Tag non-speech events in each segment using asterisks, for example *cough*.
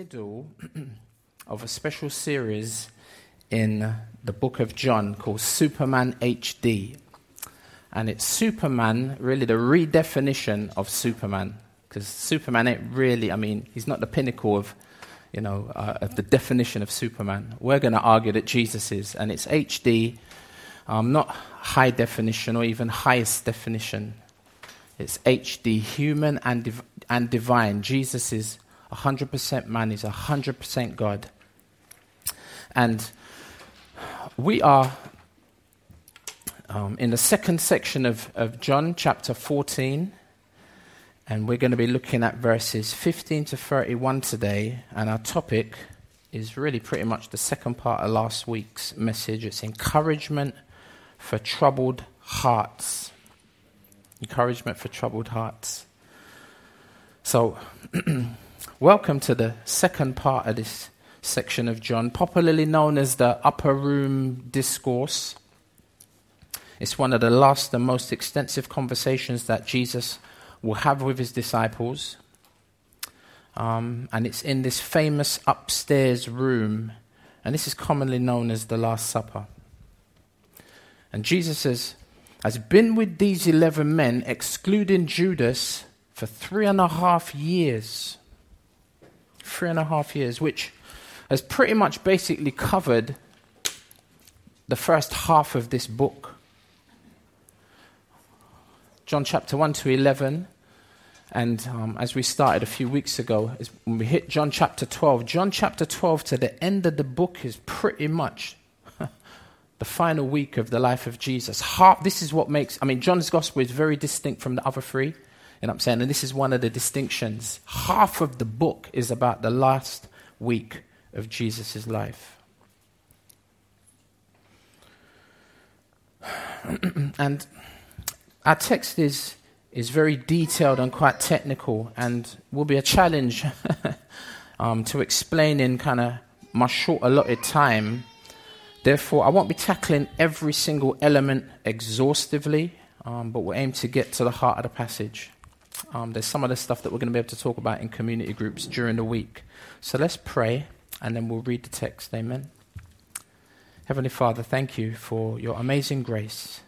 middle of a special series in the book of John called Superman HD. And it's Superman, really the redefinition of Superman. Because Superman ain't really, I mean, he's not the pinnacle of, you know, uh, of the definition of Superman. We're going to argue that Jesus is. And it's HD, um, not high definition or even highest definition. It's HD, human and, div- and divine. Jesus is 100% man, he's 100% God. And we are um, in the second section of, of John chapter 14, and we're going to be looking at verses 15 to 31 today. And our topic is really pretty much the second part of last week's message it's encouragement for troubled hearts. Encouragement for troubled hearts. So, *clears throat* Welcome to the second part of this section of John, popularly known as the Upper Room Discourse. It's one of the last and most extensive conversations that Jesus will have with his disciples. Um, and it's in this famous upstairs room, and this is commonly known as the Last Supper. And Jesus has, has been with these 11 men, excluding Judas, for three and a half years three and a half years, which has pretty much basically covered the first half of this book. John chapter 1 to 11. And um, as we started a few weeks ago, when we hit John chapter 12, John chapter 12 to the end of the book is pretty much *laughs* the final week of the life of Jesus. Half, this is what makes, I mean, John's gospel is very distinct from the other three. What I'm saying? And this is one of the distinctions. Half of the book is about the last week of Jesus' life. *clears throat* and our text is, is very detailed and quite technical and will be a challenge *laughs* um, to explain in kind of my short allotted time. Therefore, I won't be tackling every single element exhaustively, um, but we'll aim to get to the heart of the passage. Um, there's some of the stuff that we're going to be able to talk about in community groups during the week. So let's pray and then we'll read the text. Amen. Heavenly Father, thank you for your amazing grace.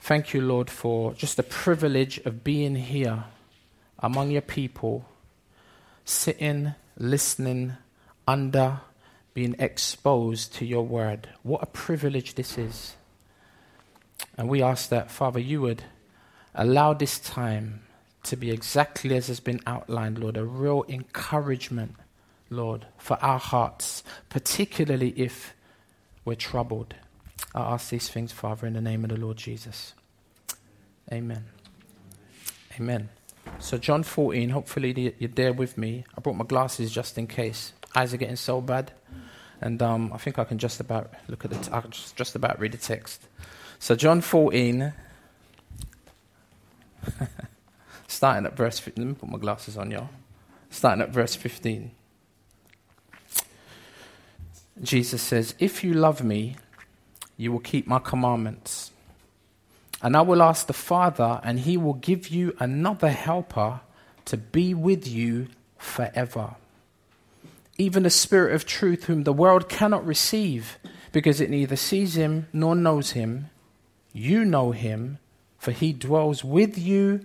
Thank you, Lord, for just the privilege of being here among your people, sitting, listening, under, being exposed to your word. What a privilege this is. And we ask that, Father, you would allow this time to be exactly as has been outlined, Lord, a real encouragement, Lord, for our hearts, particularly if we're troubled. I ask these things, Father, in the name of the Lord Jesus. Amen. Amen. So, John 14, hopefully you're there with me. I brought my glasses just in case. Eyes are getting so bad. And um, I think I can just about look at the, t- I can just, just about read the text. So, John 14. *laughs* starting at verse. Let me put my glasses on, y'all. Starting at verse 15. Jesus says, If you love me, you will keep my commandments. And I will ask the Father, and he will give you another helper to be with you forever. Even the Spirit of truth, whom the world cannot receive, because it neither sees him nor knows him. You know him, for he dwells with you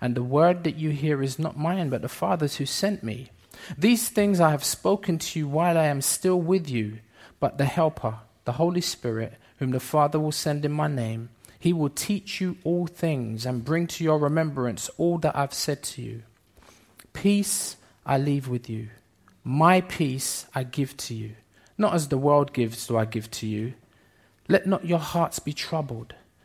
and the word that you hear is not mine, but the Father's who sent me. These things I have spoken to you while I am still with you, but the Helper, the Holy Spirit, whom the Father will send in my name. He will teach you all things and bring to your remembrance all that I've said to you. Peace I leave with you. My peace I give to you. Not as the world gives do I give to you. Let not your hearts be troubled,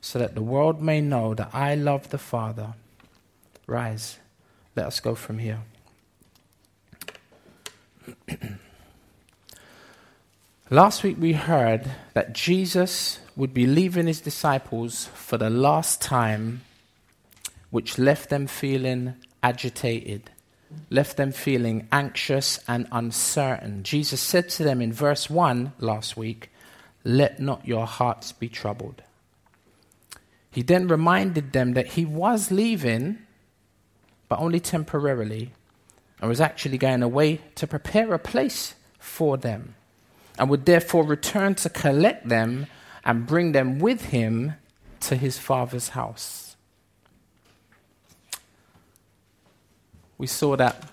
so that the world may know that I love the Father. Rise, let us go from here. *clears throat* Last week we heard that Jesus would be leaving his disciples for the last time, which left them feeling agitated, left them feeling anxious and uncertain. Jesus said to them in verse 1 last week, Let not your hearts be troubled. He then reminded them that he was leaving, but only temporarily, and was actually going away to prepare a place for them and would therefore return to collect them and bring them with him to his father's house. We saw that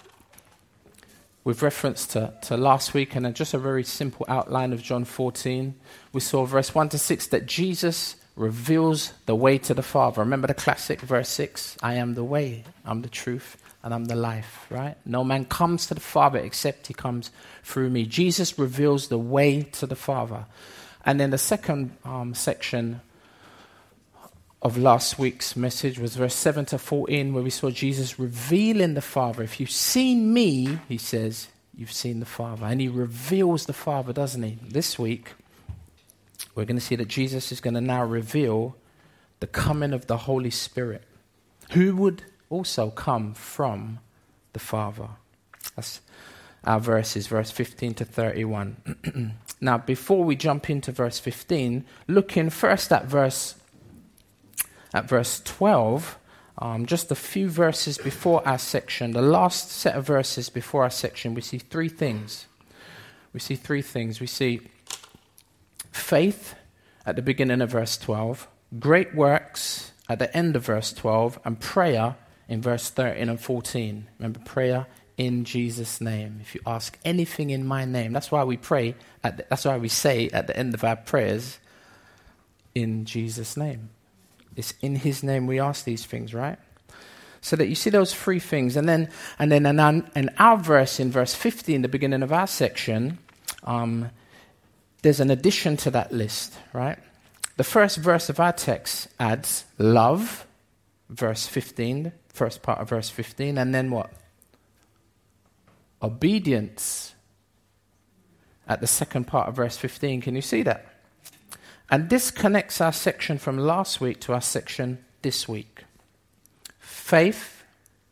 with reference to, to last week and just a very simple outline of John 14. We saw verse 1 to 6 that Jesus reveals the way to the Father. Remember the classic verse 6 I am the way, I'm the truth, and I'm the life, right? No man comes to the Father except he comes through me. Jesus reveals the way to the Father. And then the second um, section of last week's message was verse 7 to 14, where we saw Jesus revealing the Father. If you've seen me, he says, you've seen the Father. And he reveals the Father, doesn't he? This week, we're going to see that Jesus is going to now reveal the coming of the Holy Spirit. Who would also come from the Father. That's our verses, verse 15 to 31. *clears throat* now, before we jump into verse 15, looking first at verse at verse 12, um, just a few verses before our section, the last set of verses before our section, we see three things. We see three things. We see faith at the beginning of verse 12, great works at the end of verse 12, and prayer in verse 13 and 14. Remember, prayer in Jesus' name. If you ask anything in my name, that's why we pray, the, that's why we say at the end of our prayers, in Jesus' name. It's in his name we ask these things, right? So that you see those three things. And then, and then in, our, in our verse, in verse 15, the beginning of our section, um, there's an addition to that list, right? The first verse of our text adds love, verse 15, first part of verse 15, and then what? Obedience at the second part of verse 15. Can you see that? And this connects our section from last week to our section this week. Faith,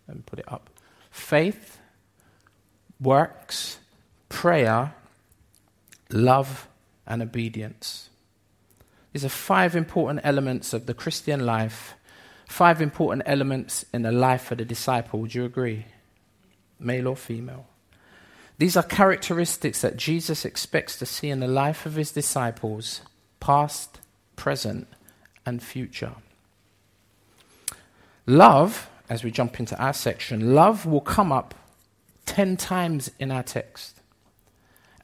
let me put it up. Faith, works, prayer, love, and obedience. These are five important elements of the Christian life five important elements in the life of the disciple. Would you agree? Male or female? These are characteristics that Jesus expects to see in the life of his disciples, past, present, and future. Love, as we jump into our section, love will come up 10 times in our text.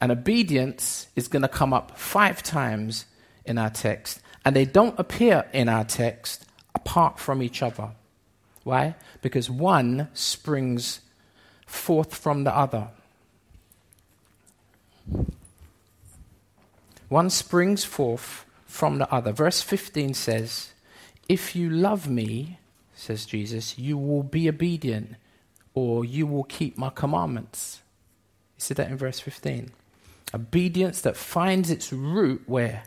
And obedience is going to come up five times in our text. And they don't appear in our text apart from each other. Why? Because one springs forth from the other. One springs forth from the other. Verse 15 says, If you love me, says Jesus, you will be obedient or you will keep my commandments. You see that in verse 15? Obedience that finds its root where?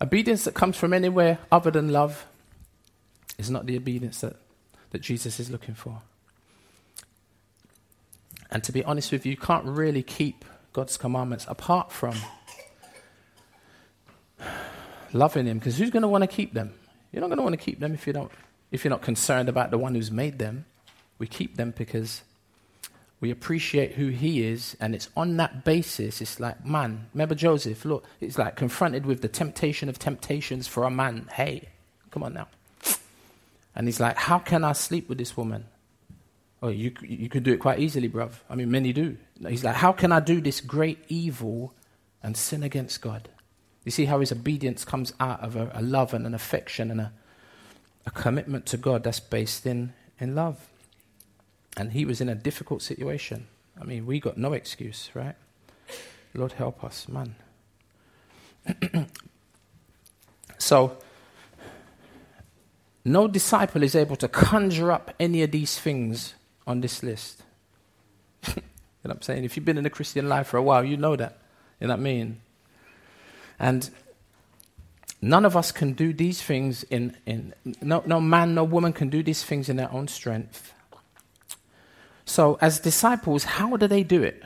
Obedience that comes from anywhere other than love is not the obedience that, that Jesus is looking for. And to be honest with you, you can't really keep God's commandments apart from loving Him. Because who's going to want to keep them? You're not going to want to keep them if you don't, if you're not concerned about the one who's made them. We keep them because we appreciate who he is, and it's on that basis. It's like, man, remember Joseph? Look, it's like confronted with the temptation of temptations for a man. Hey, come on now. And he's like, how can I sleep with this woman? Oh, you, you could do it quite easily, bruv. I mean, many do. He's like, how can I do this great evil and sin against God? You see how his obedience comes out of a, a love and an affection and a, a commitment to God that's based in, in love. And he was in a difficult situation. I mean, we got no excuse, right? Lord help us, man. *clears throat* so, no disciple is able to conjure up any of these things on this list. *laughs* you know what I'm saying? If you've been in the Christian life for a while, you know that. You know what I mean? And none of us can do these things in, in no, no man, no woman can do these things in their own strength. So, as disciples, how do they do it?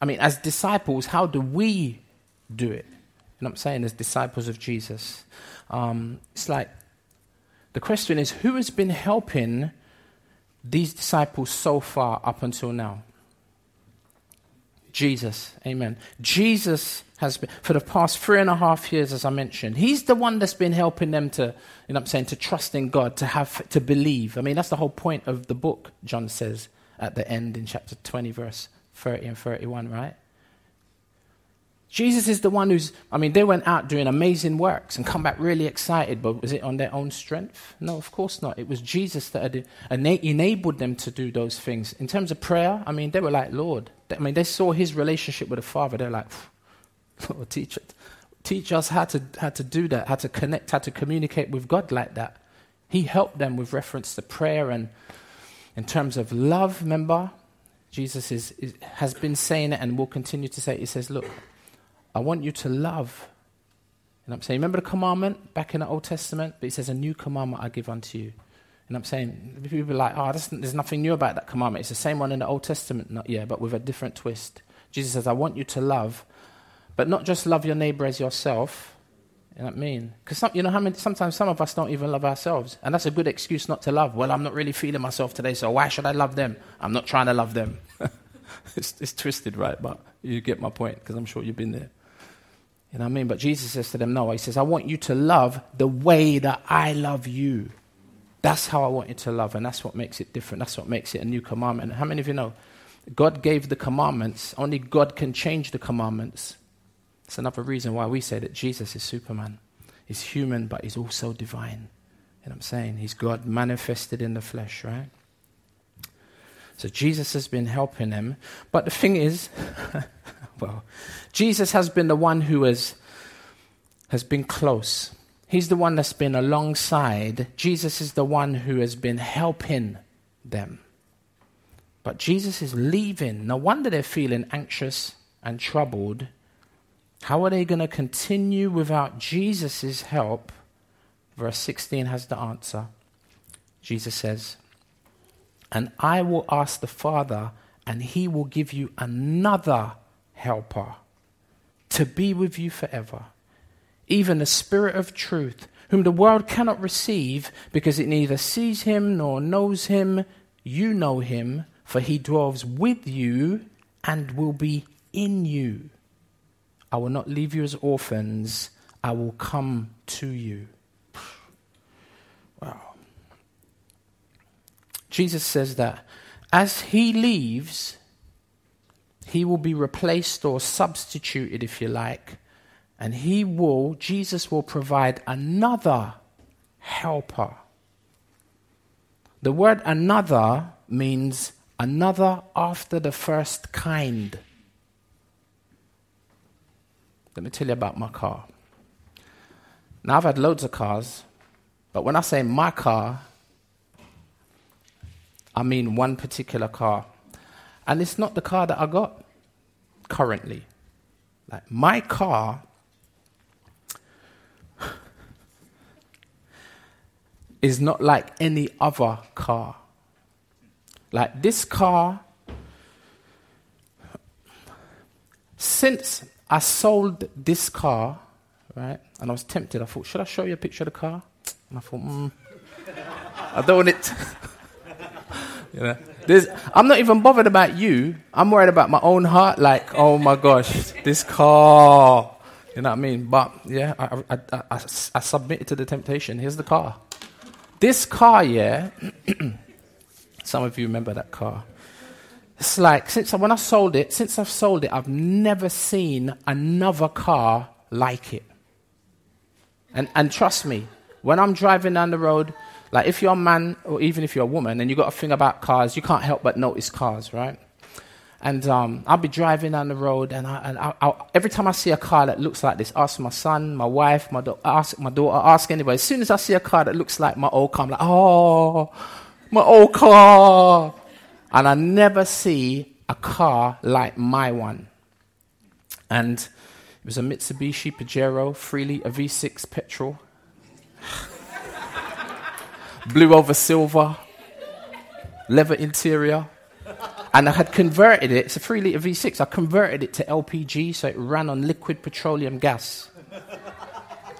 I mean, as disciples, how do we do it? Know I'm saying? As disciples of Jesus. Um, it's like the question is who has been helping these disciples so far up until now? Jesus. Amen. Jesus has been, for the past three and a half years, as I mentioned, he's the one that's been helping them to, you know I'm saying, to trust in God, to have, to believe. I mean, that's the whole point of the book, John says at the end in chapter 20, verse 30 and 31, right? Jesus is the one who's, I mean, they went out doing amazing works and come back really excited, but was it on their own strength? No, of course not. It was Jesus that enabled them to do those things. In terms of prayer, I mean, they were like, Lord. I mean, they saw his relationship with the Father. They're like, *laughs* Lord, teach it. Teach us how to, how to do that, how to connect, how to communicate with God like that. He helped them with reference to prayer and in terms of love, remember, Jesus is, is, has been saying it and will continue to say it. He says, Look, I want you to love. And I'm saying, remember the commandment back in the Old Testament? But he says, A new commandment I give unto you. And I'm saying, people are like, oh, there's nothing new about that commandment. It's the same one in the Old Testament, not, yeah, but with a different twist. Jesus says, I want you to love, but not just love your neighbor as yourself. You know what I mean? Because you know how many, sometimes some of us don't even love ourselves. And that's a good excuse not to love. Well, I'm not really feeling myself today, so why should I love them? I'm not trying to love them. *laughs* it's, it's twisted, right? But you get my point, because I'm sure you've been there. You know what I mean? But Jesus says to them, No, He says, I want you to love the way that I love you. That's how I want you to love, and that's what makes it different. That's what makes it a new commandment. How many of you know? God gave the commandments, only God can change the commandments. It's another reason why we say that Jesus is Superman. He's human, but he's also divine. You know what I'm saying? He's God manifested in the flesh, right? So Jesus has been helping them. But the thing is, *laughs* well, Jesus has been the one who has, has been close. He's the one that's been alongside. Jesus is the one who has been helping them. But Jesus is leaving. No wonder they're feeling anxious and troubled. How are they going to continue without Jesus' help? Verse 16 has the answer. Jesus says, And I will ask the Father, and he will give you another helper to be with you forever, even the Spirit of truth, whom the world cannot receive because it neither sees him nor knows him. You know him, for he dwells with you and will be in you. I will not leave you as orphans, I will come to you. Wow. Jesus says that as he leaves, he will be replaced or substituted, if you like, and he will, Jesus will provide another helper. The word another means another after the first kind. Let me tell you about my car. Now, I've had loads of cars, but when I say my car, I mean one particular car. And it's not the car that I got currently. Like my car *sighs* is not like any other car. Like this car since I sold this car, right, and I was tempted, I thought, should I show you a picture of the car? And I thought, mm, I don't want it. *laughs* you know, I'm not even bothered about you. I'm worried about my own heart. Like, oh my gosh, this car. You know what I mean? But yeah, I, I, I, I, I submitted to the temptation. Here's the car. This car, yeah. *clears throat* some of you remember that car. It's like since when I sold it, since I've sold it, I've never seen another car like it. And and trust me, when I'm driving down the road, like if you're a man or even if you're a woman and you've got a thing about cars, you can't help but notice cars, right? And um, I'll be driving down the road, and, I, and I, I, every time I see a car that looks like this, ask my son, my wife, my, do- ask my daughter, ask anybody. As soon as I see a car that looks like my old car, I'm like, oh, my old car. And I never see a car like my one. And it was a Mitsubishi Pajero, freely a V6 petrol. *laughs* Blue over silver, leather interior. And I had converted it, it's a 3 litre V6, I converted it to LPG so it ran on liquid petroleum gas.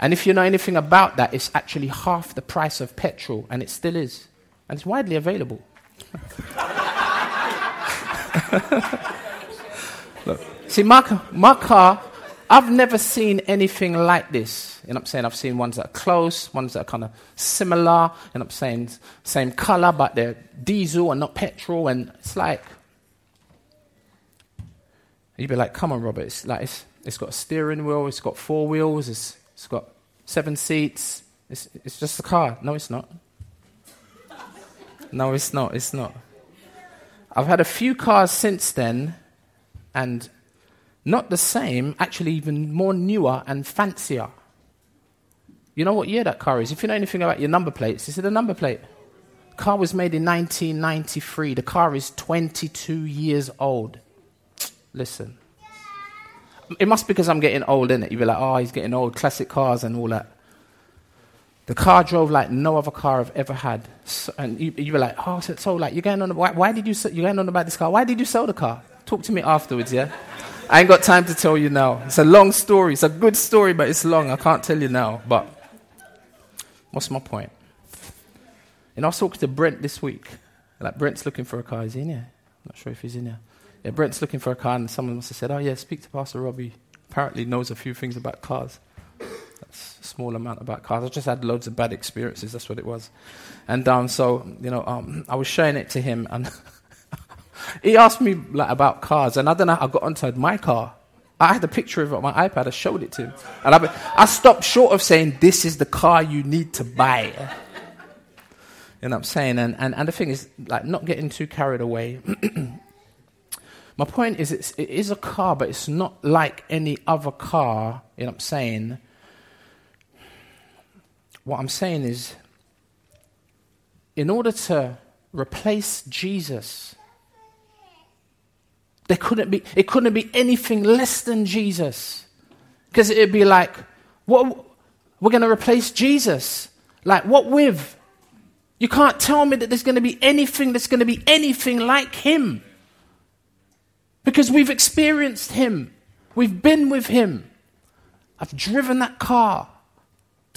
And if you know anything about that, it's actually half the price of petrol, and it still is. And it's widely available. *laughs* Look, *laughs* see, my car, I've never seen anything like this. You know I'm saying? I've seen ones that are close, ones that are kind of similar. You know I'm saying? Same color, but they're diesel and not petrol. And it's like, you'd be like, come on, Robert. It's like, it's, it's got a steering wheel, it's got four wheels, it's, it's got seven seats. It's, it's just a car. No, it's not. No, it's not. It's not. I've had a few cars since then, and not the same, actually, even more newer and fancier. You know what year that car is? If you know anything about your number plates, is it a number plate? Car was made in 1993. The car is 22 years old. Listen. It must be because I'm getting old, innit? You'd be like, oh, he's getting old, classic cars and all that. The car drove like no other car I've ever had. So, and you, you were like, oh, so, so like, you're going on, why, why did you, you're going on about this car? Why did you sell the car? Talk to me afterwards, yeah? I ain't got time to tell you now. It's a long story. It's a good story, but it's long. I can't tell you now. But what's my point? And I was talking to Brent this week. Like, Brent's looking for a car. Is he in here? I'm not sure if he's in here. Yeah, Brent's looking for a car, and someone must have said, oh, yeah, speak to Pastor Robbie. Apparently knows a few things about cars a small amount about cars. I just had loads of bad experiences. That's what it was. And um, so, you know, um, I was showing it to him, and *laughs* he asked me like about cars, and I don't know. I got onto my car. I had a picture of it on my iPad. I showed it to him, and I, I stopped short of saying, "This is the car you need to buy." You know what I'm saying? And, and, and the thing is, like, not getting too carried away. *clears throat* My point is, it's, it is a car, but it's not like any other car, you know what I'm saying, what I'm saying is, in order to replace Jesus, there couldn't be, it couldn't be anything less than Jesus. Because it'd be like, what, we're going to replace Jesus. Like, what with? You can't tell me that there's going to be anything that's going to be anything like him. Because we've experienced him, we've been with him. I've driven that car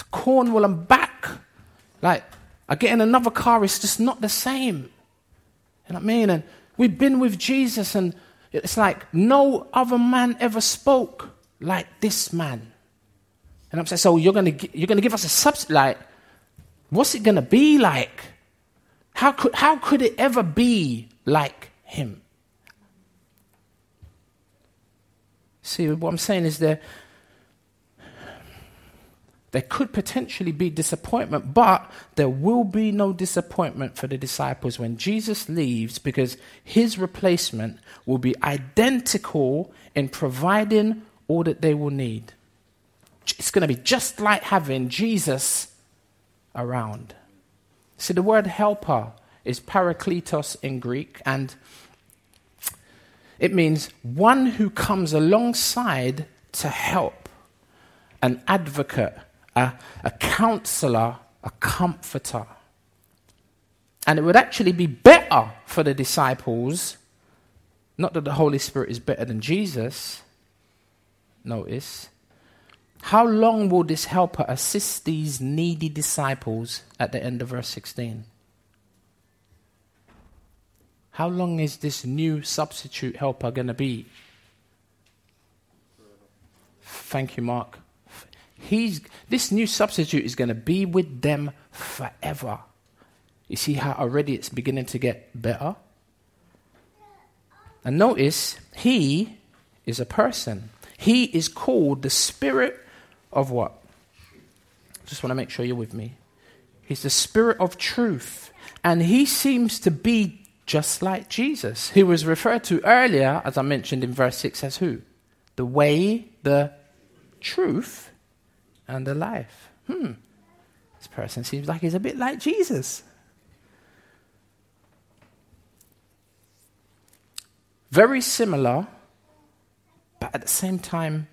to Cornwall and back. Like, I get in another car, it's just not the same. You know what I mean? And we've been with Jesus, and it's like no other man ever spoke like this man. And I'm saying, so you're to you're to give us a substitute? Like, what's it to be like? How could how could it ever be like him? See, what I'm saying is there there could potentially be disappointment, but there will be no disappointment for the disciples when Jesus leaves because his replacement will be identical in providing all that they will need. It's going to be just like having Jesus around. See, the word helper is parakletos in Greek, and it means one who comes alongside to help, an advocate a, a counselor, a comforter. And it would actually be better for the disciples, not that the Holy Spirit is better than Jesus, notice. How long will this helper assist these needy disciples at the end of verse 16? How long is this new substitute helper going to be? Thank you, Mark. He's, this new substitute is going to be with them forever. You see how already it's beginning to get better? And notice, he is a person. He is called the Spirit of what? Just want to make sure you're with me. He's the Spirit of truth. And he seems to be just like Jesus, who was referred to earlier, as I mentioned in verse 6, as who? The way, the truth, and the life. Hmm. This person seems like he's a bit like Jesus. Very similar, but at the same time,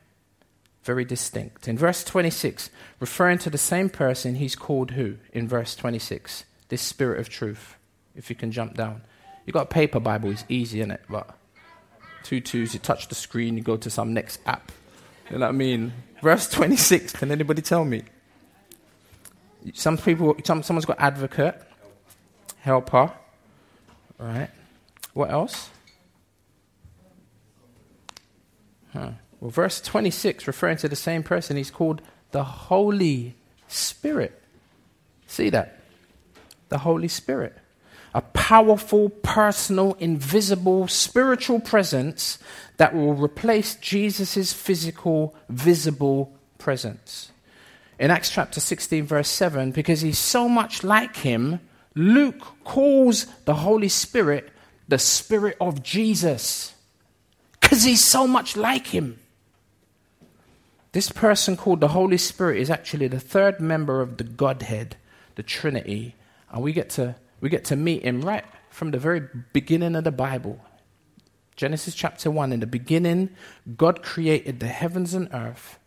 very distinct. In verse 26, referring to the same person, he's called who? In verse 26, this Spirit of truth. If you can jump down. You got a paper Bible, it's easy, isn't it? But two twos, you touch the screen, you go to some next app. You know what I mean? Verse 26, can anybody tell me? Some people, some, someone's got advocate, helper, right? What else? Huh. Well, verse 26, referring to the same person, he's called the Holy Spirit. See that? The Holy Spirit a powerful, personal, invisible, spiritual presence that will replace Jesus' physical, visible presence. In Acts chapter 16, verse 7, because he's so much like him, Luke calls the Holy Spirit the Spirit of Jesus. Because he's so much like him. This person called the Holy Spirit is actually the third member of the Godhead, the Trinity. And we get to we get to meet him right from the very beginning of the Bible. Genesis chapter 1 In the beginning, God created the heavens and earth.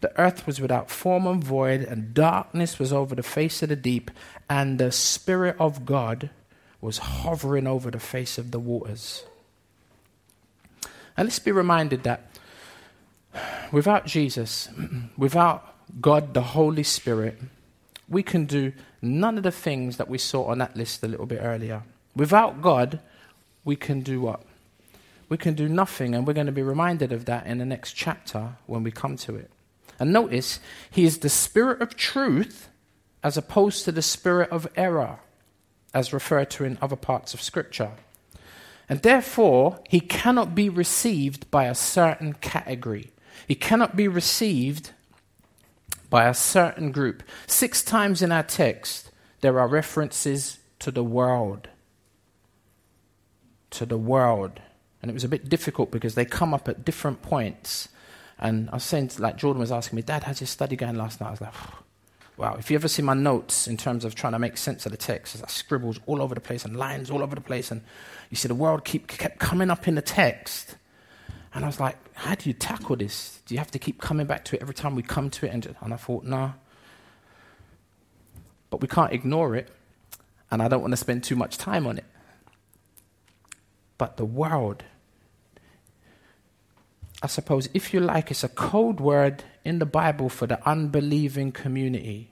The earth was without form and void, and darkness was over the face of the deep, and the Spirit of God was hovering over the face of the waters. And let's be reminded that without Jesus, *clears throat* without God the Holy Spirit, we can do none of the things that we saw on that list a little bit earlier. Without God, we can do what? We can do nothing, and we're going to be reminded of that in the next chapter when we come to it. And notice, He is the Spirit of truth as opposed to the Spirit of error, as referred to in other parts of Scripture. And therefore, He cannot be received by a certain category. He cannot be received by a certain group. Six times in our text, there are references to the world. To the world. And it was a bit difficult because they come up at different points. And I was saying, like Jordan was asking me, Dad, how's your study going last night? I was like, wow. If you ever see my notes in terms of trying to make sense of the text, there's like scribbles all over the place and lines all over the place. And you see the world keep, kept coming up in the text. And I was like, how do you tackle this? Do you have to keep coming back to it every time we come to it? And, and I thought, nah. But we can't ignore it, and I don't want to spend too much time on it. But the world, I suppose, if you like, it's a code word in the Bible for the unbelieving community,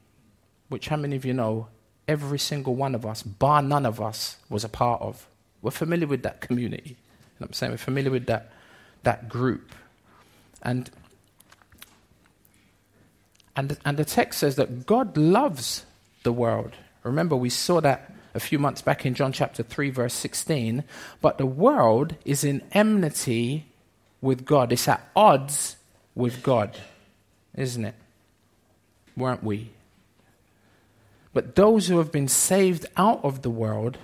which how many of you know every single one of us, bar none of us, was a part of? We're familiar with that community. You know I'm saying? We're familiar with that that group. And, and, and the text says that God loves the world. Remember, we saw that a few months back in John chapter 3, verse 16. But the world is in enmity with God, it's at odds with God, isn't it? Weren't we? But those who have been saved out of the world,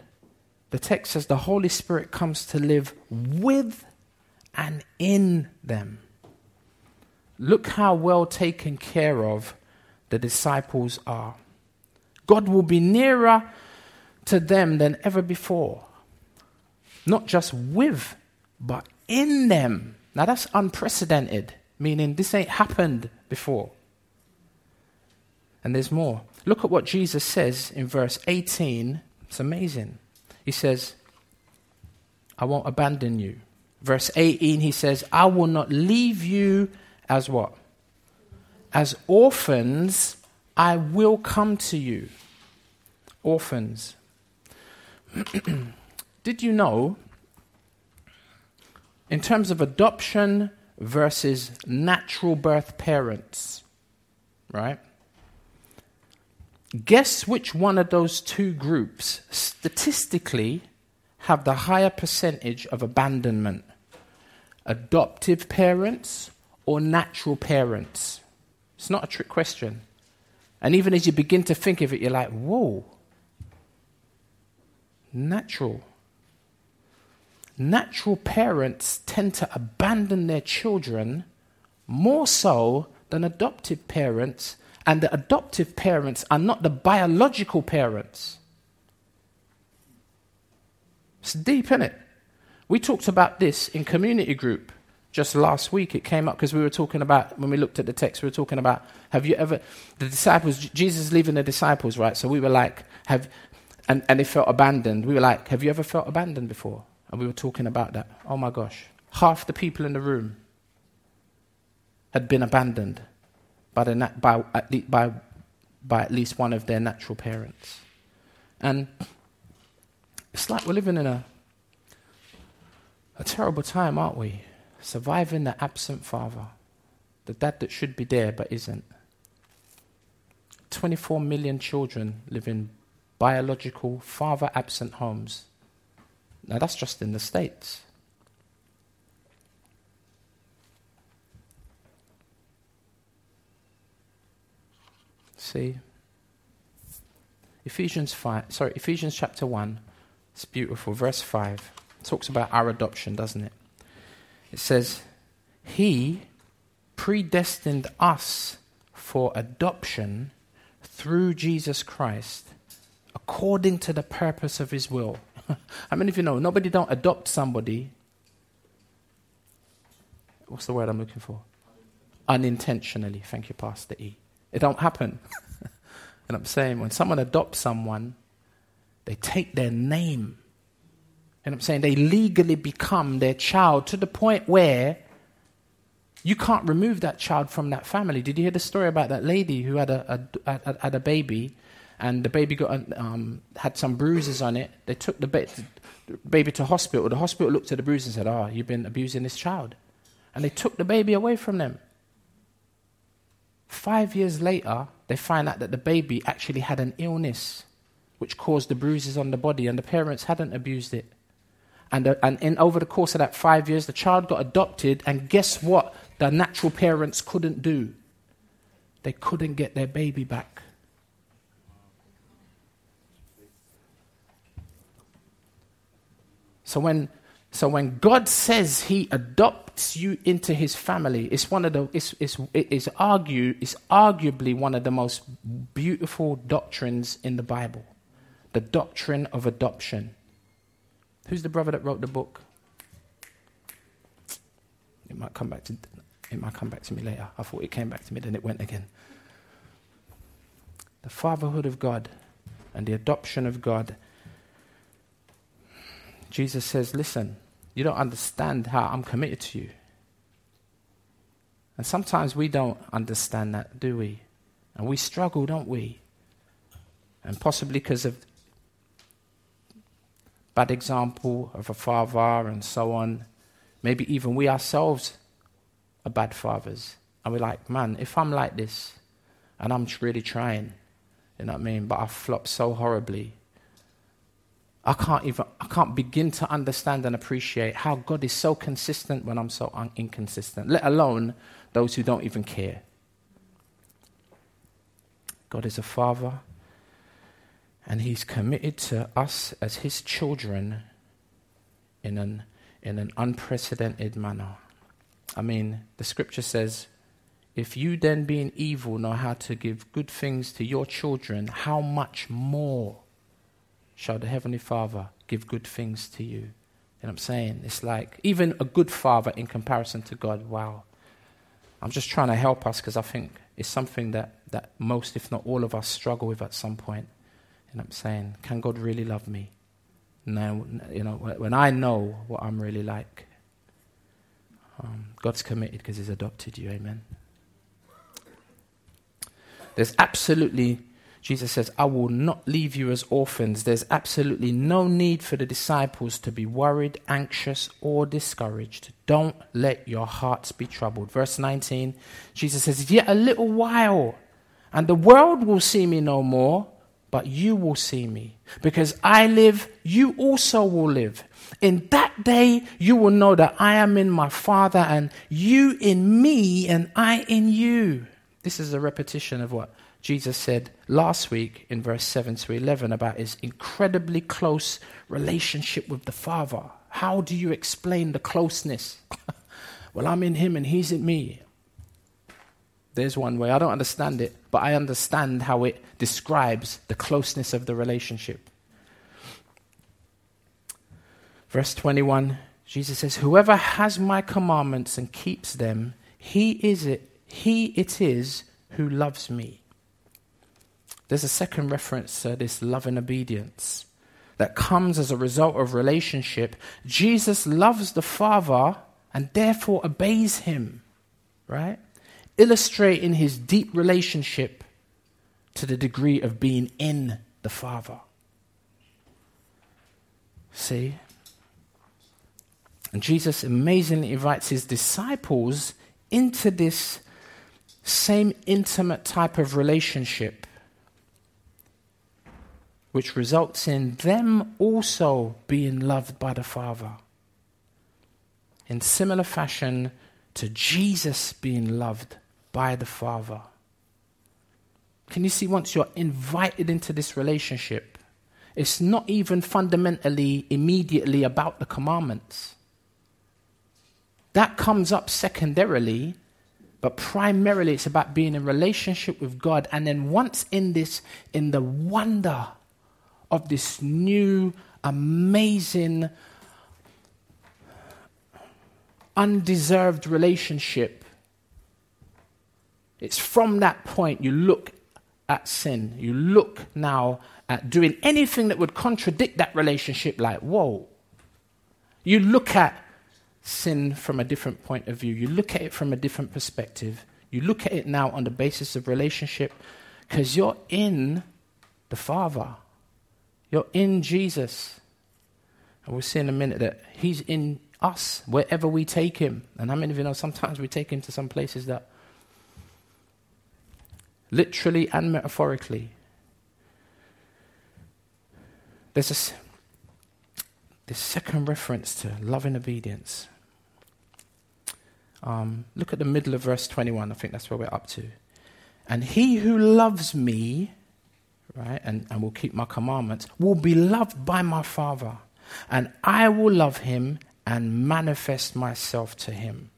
the text says the Holy Spirit comes to live with and in them. Look how well taken care of the disciples are. God will be nearer to them than ever before. Not just with, but in them. Now that's unprecedented, meaning this ain't happened before. And there's more. Look at what Jesus says in verse 18. It's amazing. He says, I won't abandon you. Verse 18, he says, I will not leave you as what? As orphans, I will come to you. Orphans. *clears throat* Did you know, in terms of adoption versus natural birth parents, right? Guess which one of those two groups statistically have the higher percentage of abandonment? Adoptive parents or natural parents? It's not a trick question. And even as you begin to think of it, you're like, whoa, natural. Natural parents tend to abandon their children more so than adoptive parents, and the adoptive parents are not the biological parents. It's deep, isn't it? We talked about this in community group just last week. It came up because we were talking about, when we looked at the text, we were talking about, have you ever, the disciples, Jesus leaving the disciples, right? So we were like, have, and, and they felt abandoned. We were like, have you ever felt abandoned before? And we were talking about that. Oh my gosh. Half the people in the room had been abandoned by, the by, by, by at least one of their natural parents. And it's like we're living in a, a terrible time, aren't we? Surviving the absent father, the dad that should be there but isn't. 24 million children live in biological father absent homes. Now, that's just in the States. See? Ephesians 5, sorry, Ephesians chapter 1, it's beautiful. Verse 5 talks about our adoption, doesn't it? It says, He predestined us for adoption through Jesus Christ according to the purpose of his will. *laughs* How many of you know nobody don't adopt somebody? What's the word I'm looking for? Unintentionally. Thank you, Pastor E. It don't happen. *laughs* and I'm saying when someone adopts someone, they take their name. And I'm saying they legally become their child to the point where you can't remove that child from that family. Did you hear the story about that lady who had a, a, a had a baby and the baby got um, had some bruises on it. They took the, ba- the, baby to hospital. The hospital looked at the bruises and said, "Oh, you've been abusing this child," and they took the baby away from them. Five years later, they find out that the baby actually had an illness which caused the bruises on the body, and the parents hadn't abused it. And, uh, and in, over the course of that five years, the child got adopted, and guess what? The natural parents couldn't do. They couldn't get their baby back. So when, so when God says He adopts you into His family, it's one of the it's, it's, it's, argue, it's arguably one of the most beautiful doctrines in the Bible, the doctrine of adoption. Who's the brother that wrote the book? It might come back to it might come back to me later. I thought it came back to me, then it went again. The fatherhood of God and the adoption of God Jesus says, Listen, you don't understand how I'm committed to you. And sometimes we don't understand that, do we? And we struggle, don't we? And possibly because of bad example of a father and so on. Maybe even we ourselves are bad fathers. And we're like, man, if I'm like this and I'm really trying, you know what I mean, but I flop so horribly, I can't even I can't begin to understand and appreciate how God is so consistent when I'm so un- inconsistent, let alone those who don't even care. God is a father and he's committed to us as his children in an in an unprecedented manner. I mean, the scripture says, if you then being evil know how to give good things to your children, how much more shall the Heavenly Father give good things to you. You know what I'm saying? It's like, even a good father in comparison to God, wow. I'm just trying to help us because I think it's something that, that most, if not all of us, struggle with at some point. What I'm saying? Can God really love me? Now, you know, when I know what I'm really like. Um, God's committed because He's adopted you. Amen. There's absolutely, Jesus says, I will not leave you as orphans. There's absolutely no need for the disciples to be worried, anxious, or discouraged. Don't let your hearts be troubled. Verse 19, Jesus says, Yet a little while, and the world will see me no more, but you will see me. Because I live, you also will live. In that day, you will know that I am in my Father, and you in me, and I in you. This is a repetition of what Jesus said last week in verse 7 to 11 about his incredibly close relationship with the Father. How do you explain the closeness? *laughs* well, I'm in him and he's in me. There's one way. I don't understand it, but I understand how it describes the closeness of the relationship. Verse 21, Jesus says, Whoever has my commandments and keeps them, he is it he it is who loves me. There's a second reference to this love and obedience that comes as a result of relationship. Jesus loves the Father and therefore obeys him, right? Illustrating his deep relationship to the degree of being in the Father. See? And Jesus amazingly invites his disciples into this same intimate type of relationship, which results in them also being loved by the Father. In similar fashion to Jesus being loved by the Father. Can you see once you're invited into this relationship, it's not even fundamentally, immediately about the commandments. That comes up secondarily but primarily, it's about being in relationship with God. And then, once in this, in the wonder of this new, amazing, undeserved relationship, it's from that point you look at sin. You look now at doing anything that would contradict that relationship, like, whoa. You look at sin from a different point of view. You look at it from a different perspective. You look at it now on the basis of relationship because you're in the Father. You're in Jesus. And we'll see in a minute that He's in us wherever we take Him. And many of you know sometimes we take Him to some places that literally and metaphorically. There's a, this second reference to love and obedience. Um, look at the middle of verse 21. I think that's where we're up to. And he who loves me, right, and, and will keep my commandments, will be loved by my Father. And I will love him and manifest myself to him.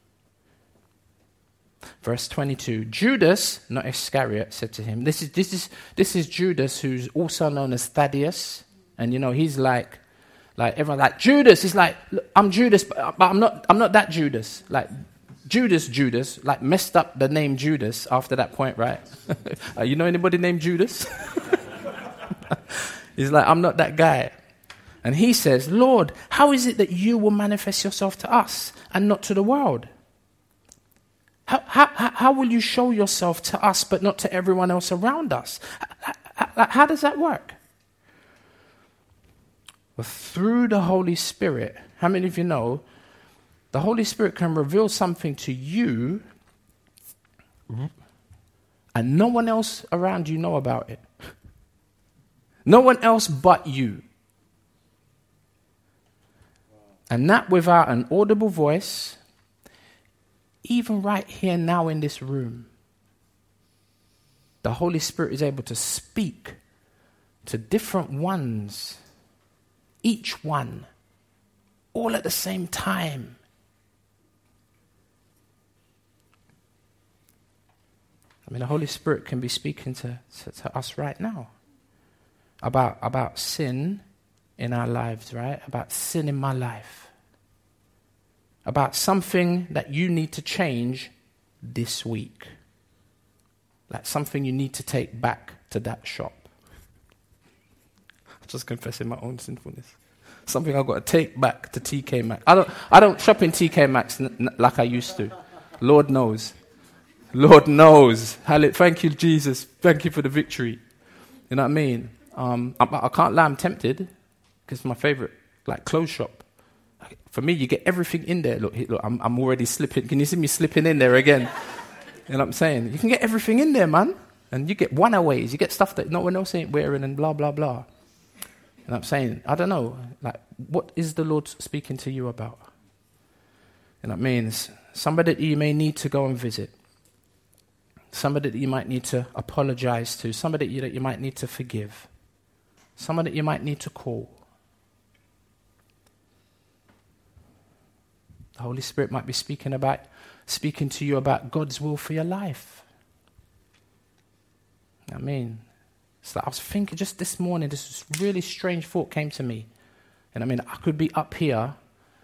Verse 22 Judas, not Iscariot, said to him, This is, this is, this is Judas, who's also known as Thaddeus. And you know, he's like, like everyone like Judas. He's like, I'm Judas, but, but I'm not. I'm not that Judas. Like Judas, Judas, like messed up the name Judas after that point, right? *laughs* uh, you know anybody named Judas? *laughs* He's like, I'm not that guy. And he says, Lord, how is it that you will manifest yourself to us and not to the world? How, how, how will you show yourself to us but not to everyone else around us? How, how does that work? Well, through the Holy Spirit, how many of you know the Holy Spirit can reveal something to you and no one else around you know about it. No one else but you. And that without an audible voice, even right here now in this room, the Holy Spirit is able to speak to different ones, each one, all at the same time. I mean, the Holy Spirit can be speaking to, to, to, us right now about, about sin in our lives, right? About sin in my life. About something that you need to change this week. Like something you need to take back to that shop. I'm just confessing my own sinfulness. Something I've got to take back to TK Maxx. I don't, I don't shop in TK Maxx n- n- like I used to. Lord knows. Lord knows. Thank you, Jesus. Thank you for the victory. You know what I mean? Um, I, I can't lie, I'm tempted because it's my favorite, like clothes shop. For me, you get everything in there. Look, look, I'm, I'm already slipping. Can you see me slipping in there again? you know what I'm saying? You can get everything in there, man. And you get one-aways. You get stuff that no one else ain't wearing and blah, blah, blah. What I'm saying? I don't know. Like, what is the Lord speaking to you about? And that means somebody that you may need to go and visit, somebody that you might need to apologize to, somebody that you, that you might need to forgive, somebody that you might need to call. The Holy Spirit might be speaking about speaking to you about God's will for your life. I mean, so I was thinking just this morning, this really strange thought came to me. And I mean, I could be up here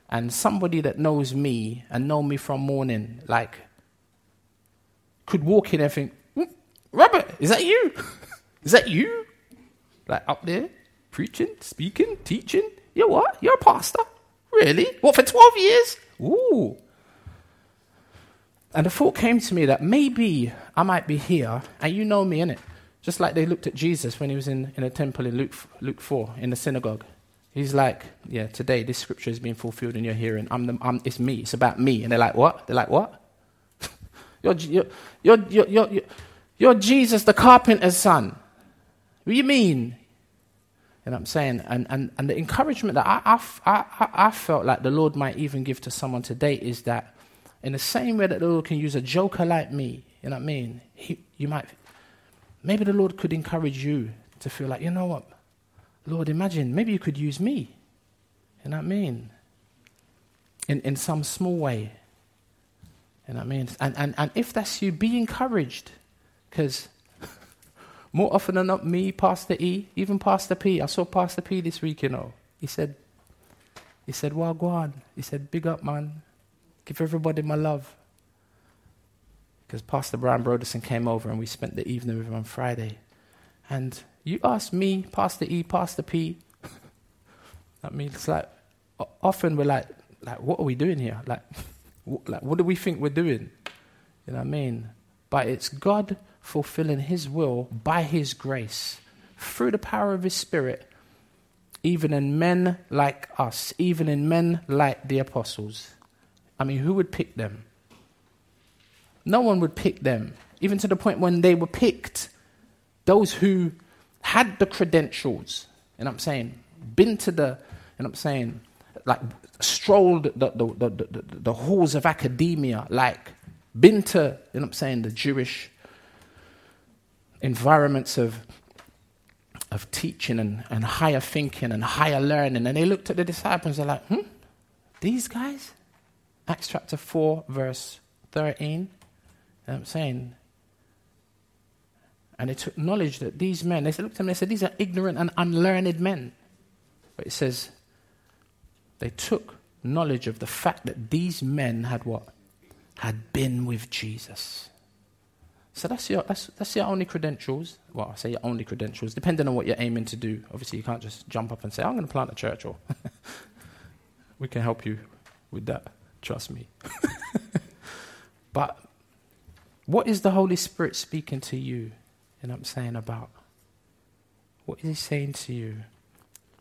and somebody that knows me and know me from morning, like, could walk in and think, mm, Robert, is that you? *laughs* is that you? Like up there, preaching, speaking, teaching? You're what? You're a pastor? Really? What, for 12 years? Ooh. And the thought came to me that maybe I might be here, and you know me, in it, Just like they looked at Jesus when he was in, in a temple in Luke, Luke 4, in the synagogue. He's like, yeah, today this scripture is being fulfilled in your hearing. I'm the, I'm, it's me. It's about me. And they're like, what? They're like, what? *laughs* you're, you're, you're, you're, you're, you're Jesus, the carpenter's son. What do you mean? You know what I'm saying? And, and, and the encouragement that I, I, I, I felt like the Lord might even give to someone today is that in the same way that the Lord can use a joker like me, you know what I mean? He, you might, maybe the Lord could encourage you to feel like, you know what? Lord, imagine, maybe you could use me. You know what I mean? In, in some small way. You know what I mean? And, and, and if that's you, be encouraged. Because more often than not, me, Pastor E, even Pastor P, I saw Pastor P this week, you know. He said, he said, on. He said, big up, man. Give everybody my love. Because Pastor Brian Brodersen came over and we spent the evening with him on Friday. And you ask me, Pastor E, Pastor P. I mean, it's like often we're like, like, what are we doing here? Like, *laughs* like, what do we think we're doing? You know what I mean? But it's God fulfilling His will by His grace through the power of His Spirit, even in men like us, even in men like the apostles. I mean, who would pick them? No one would pick them, even to the point when they were picked. Those who had the credentials, and I'm saying, been to the, and I'm saying, like, strolled the, the, the, the, the halls of academia, like, been to, you know I'm saying, the Jewish environments of, of teaching and, and higher thinking and higher learning. And they looked at the disciples, they're like, hmm, these guys? Acts chapter 4, verse 13. I'm saying, and they took knowledge that these men, they looked at them and they said, these are ignorant and unlearned men. But it says, they took knowledge of the fact that these men had what? Had been with Jesus. So that's your, that's, that's your only credentials. Well, I say your only credentials, depending on what you're aiming to do. Obviously, you can't just jump up and say, I'm going to plant a church, or *laughs* we can help you with that. Trust me. *laughs* but what is the Holy Spirit speaking to you? And I'm saying about? What is he saying to you?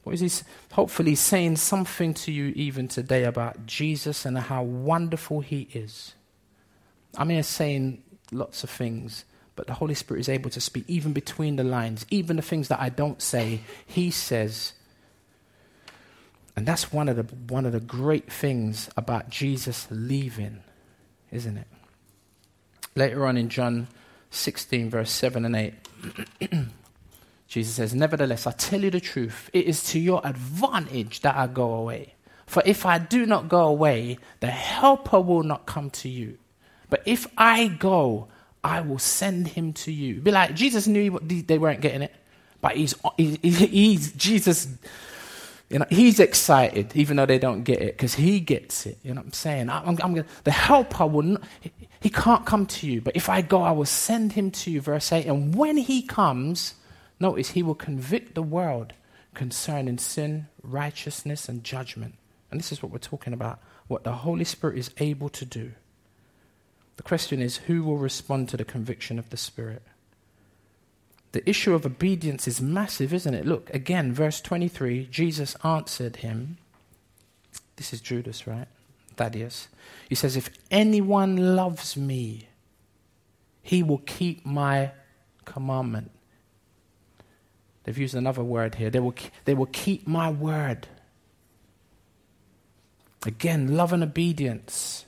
What is he hopefully saying something to you even today about Jesus and how wonderful he is? I'm here saying lots of things, but the Holy Spirit is able to speak even between the lines, even the things that I don't say, he says. And that's one of the one of the great things about Jesus leaving, isn't it? Later on in John 16, verse 7 and 8. *clears throat* Jesus says, Nevertheless, I tell you the truth, it is to your advantage that I go away. For if I do not go away, the Helper will not come to you. But if I go, I will send him to you. Be like, Jesus knew they weren't getting it, but he's, he's, Jesus you know, he's excited, even though they don't get it, because he gets it. You know what I'm saying? I, am gonna, the helper will not, he, he can't come to you, but if I go, I will send him to you, verse 8. And when he comes, notice, he will convict the world concerning sin, righteousness, and judgment. And this is what we're talking about what the Holy Spirit is able to do. The question is who will respond to the conviction of the Spirit? The issue of obedience is massive, isn't it? Look, again, verse 23 Jesus answered him. This is Judas, right? Thaddeus. He says, If anyone loves me, he will keep my commandment. They've used another word here. They will, they will keep my word. Again, love and obedience.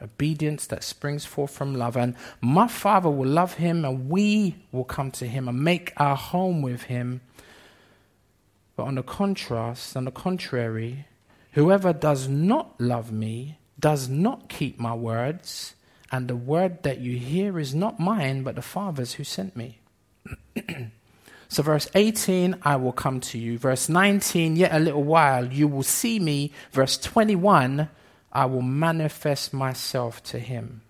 Obedience that springs forth from love. And my Father will love him, and we will come to him and make our home with him. But on the contrast, on the contrary, whoever does not love me does not keep my words, and the word that you hear is not mine, but the Father's who sent me. *clears throat* so, verse 18, I will come to you. Verse 19, yet a little while you will see me. Verse 21, I will manifest myself to him.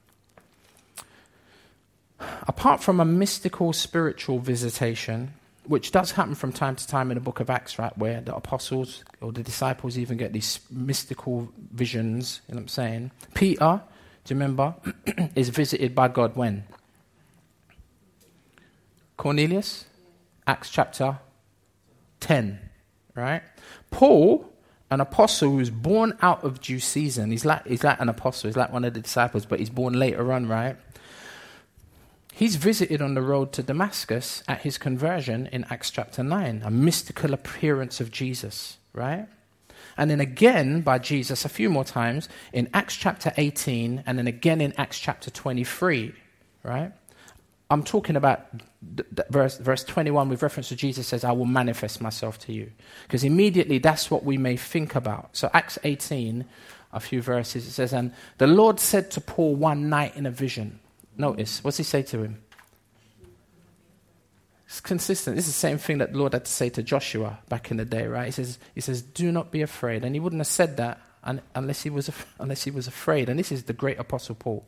Apart from a mystical spiritual visitation, which does happen from time to time in the book of Acts, right, where the apostles or the disciples even get these mystical visions, you know what I'm saying? Peter, do you remember, *clears throat* is visited by God when? Cornelius? Acts chapter 10, right? Paul an apostle who's born out of due season. He's like, he's like an apostle, he's like one of the disciples, but he's born later on, right? He's visited on the road to Damascus at his conversion in Acts chapter 9, a mystical appearance of Jesus, right? And then again by Jesus a few more times in Acts chapter 18, and then again in Acts chapter 23, right? I'm talking about verse, verse 21 with reference to Jesus says, I will manifest myself to you. Because immediately that's what we may think about. So, Acts 18, a few verses, it says, And the Lord said to Paul one night in a vision. Notice, what's he say to him? It's consistent. This is the same thing that the Lord had to say to Joshua back in the day, right? He says, he says Do not be afraid. And he wouldn't have said that unless he was, unless he was afraid. And this is the great apostle Paul.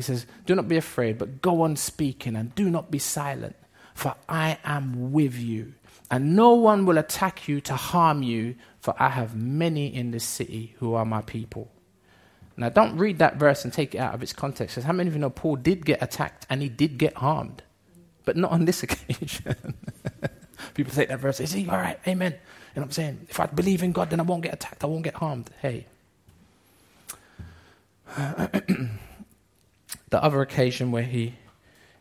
He says, Do not be afraid, but go on speaking and do not be silent, for I am with you. And no one will attack you to harm you, for I have many in this city who are my people. Now, don't read that verse and take it out of its context. Because how many of you know Paul did get attacked and he did get harmed? But not on this *laughs* occasion. *laughs* People take that verse is he All right, amen. You know what I'm saying, if I believe in God, then I won't get attacked, I won't get harmed. Hey. *clears throat* The other occasion where he,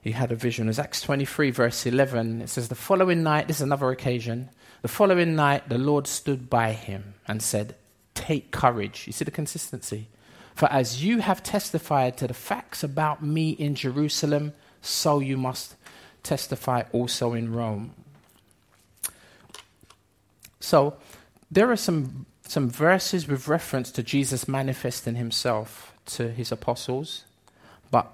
he had a vision was Acts 23, verse 11. It says, The following night, this is another occasion, the following night the Lord stood by him and said, Take courage. You see the consistency? For as you have testified to the facts about me in Jerusalem, so you must testify also in Rome. So, there are some, some verses with reference to Jesus manifesting himself to his apostles but,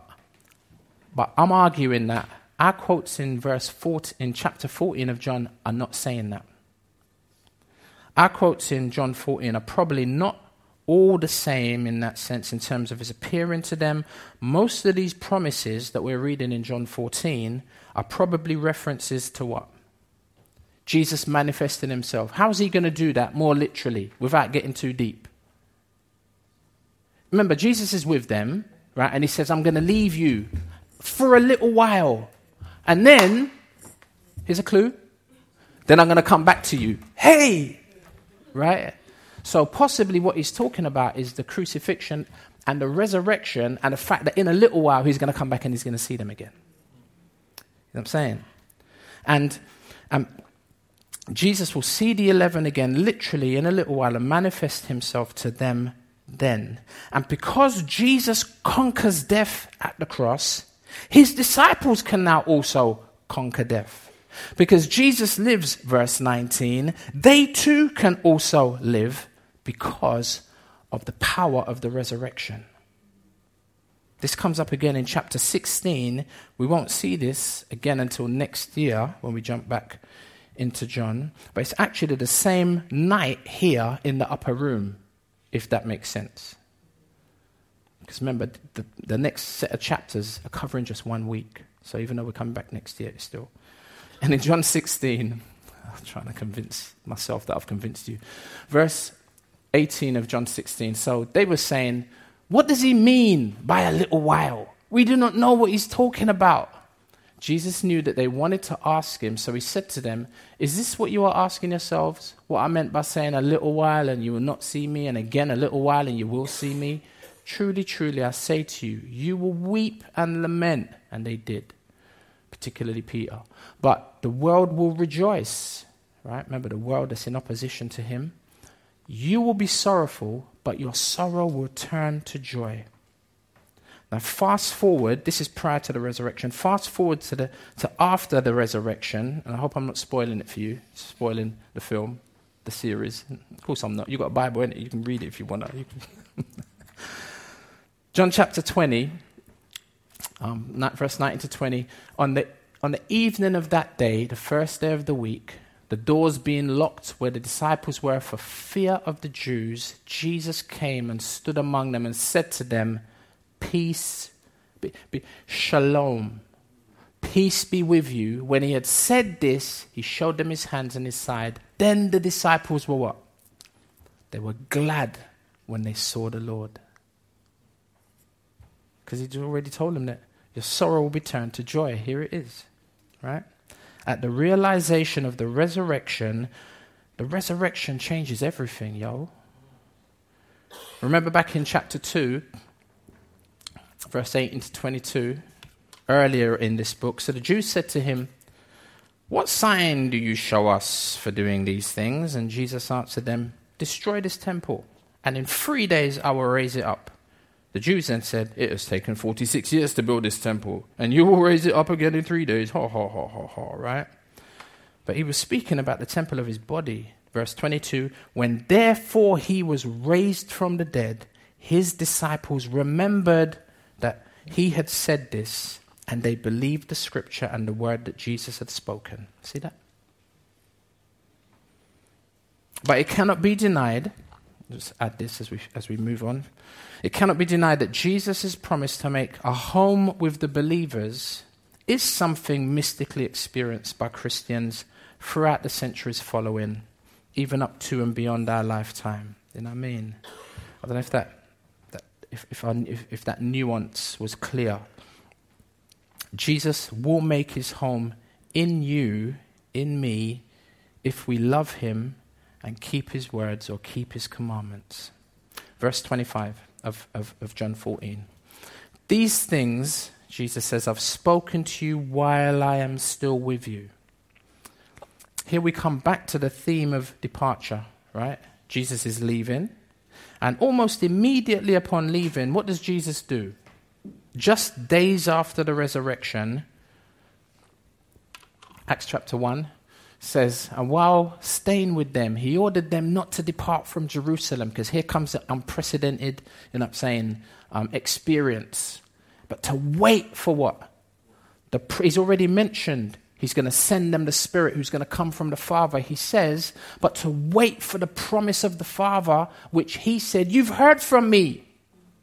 but I'm arguing that our quotes in verse 14, in chapter 14 of John are not saying that. Our quotes in John 14 are probably not all the same in that sense in terms of his appearing to them. Most of these promises that we're reading in John 14 are probably references to what? Jesus manifesting himself. How is he going to do that more literally without getting too deep? Remember, Jesus is with them right? And he says, I'm going to leave you for a little while. And then, here's a clue. Then I'm going to come back to you. Hey! Right? So, possibly what he's talking about is the crucifixion and the resurrection and the fact that in a little while he's going to come back and he's going to see them again. You know what I'm saying? And um, Jesus will see the 11 again, literally in a little while, and manifest himself to them then. And because Jesus conquers death at the cross, his disciples can now also conquer death. Because Jesus lives, verse 19, they too can also live because of the power of the resurrection. This comes up again in chapter 16. We won't see this again until next year when we jump back into John. But it's actually the same night here in the upper room if that makes sense. Because remember, the, the next set of chapters are covering just one week. So even though we're coming back next year, it's still. And in John 16, *laughs* I'm trying to convince myself that I've convinced you. Verse 18 of John 16. So they were saying, What does he mean by a little while? We do not know what he's talking about. Jesus knew that they wanted to ask him, so he said to them, Is this what you are asking yourselves? What I meant by saying a little while and you will not see me, and again a little while and you will see me? Truly, truly, I say to you, you will weep and lament. And they did, particularly Peter. But the world will rejoice, right? Remember, the world that's in opposition to him. You will be sorrowful, but your sorrow will turn to joy. Now, fast forward, this is prior to the resurrection. Fast forward to, the, to after the resurrection, and I hope I'm not spoiling it for you, spoiling the film, the series. Of course, I'm not. You've got a Bible in it, you can read it if you want to. *laughs* John chapter 20, um, verse 19 to 20. On the, on the evening of that day, the first day of the week, the doors being locked where the disciples were for fear of the Jews, Jesus came and stood among them and said to them, peace, be, be, shalom, peace be with you. When he had said this, he showed them his hands and his side. Then the disciples were what? They were glad when they saw the Lord. Because he'd already told them that your sorrow will be turned to joy. Here it is, right? At the realization of the resurrection, the resurrection changes everything, yo. Remember back in chapter 2, verse 18 to 22, earlier in this book. So the Jews said to him, What sign do you show us for doing these things? And Jesus answered them, Destroy this temple, and in three days I will raise it up. The Jews then said, It has taken 46 years to build this temple, and you will raise it up again in three days. Ha, ha, ha, ha, ha, right? But he was speaking about the temple of his body. Verse 22 When therefore he was raised from the dead, his disciples remembered he had said this and they believed the scripture and the word that Jesus had spoken. See that? But it cannot be denied. Just add this as we, as we move on. It cannot be denied that Jesus' promise to make a home with the believers is something mystically experienced by Christians throughout the centuries following, even up to and beyond our lifetime. You know what I mean? I don't know if that if, if, I, if, if that nuance was clear. Jesus will make his home in you, in me, if we love him and keep his words or keep his commandments. Verse 25 of, of, of John 14. These things, Jesus says, I've spoken to you while I am still with you. Here we come back to the theme of departure, right? Jesus is leaving. And almost immediately upon leaving, what does Jesus do? Just days after the resurrection, Acts chapter 1 says, And while staying with them, he ordered them not to depart from Jerusalem, because here comes an unprecedented, you know I'm saying, um, experience, but to wait for what? The, he's already mentioned He's going to send them the Spirit who's going to come from the Father, he says, but to wait for the promise of the Father, which he said, You've heard from me.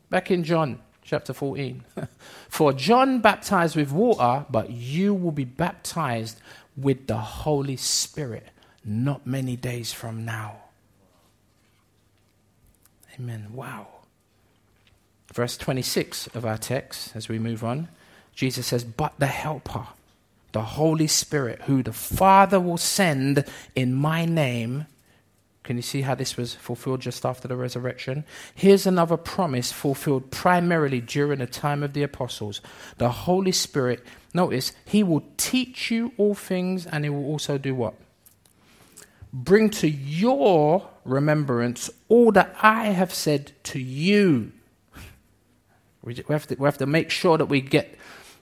Back in John chapter 14. *laughs* for John baptized with water, but you will be baptized with the Holy Spirit not many days from now. Amen. Wow. Verse 26 of our text, as we move on, Jesus says, But the Helper the Holy Spirit, who the Father will send in my name. Can you see how this was fulfilled just after the resurrection? Here's another promise fulfilled primarily during the time of the apostles. The Holy Spirit, notice, He will teach you all things and He will also do what? Bring to your remembrance all that I have said to you. We have to, we have to make sure that we get,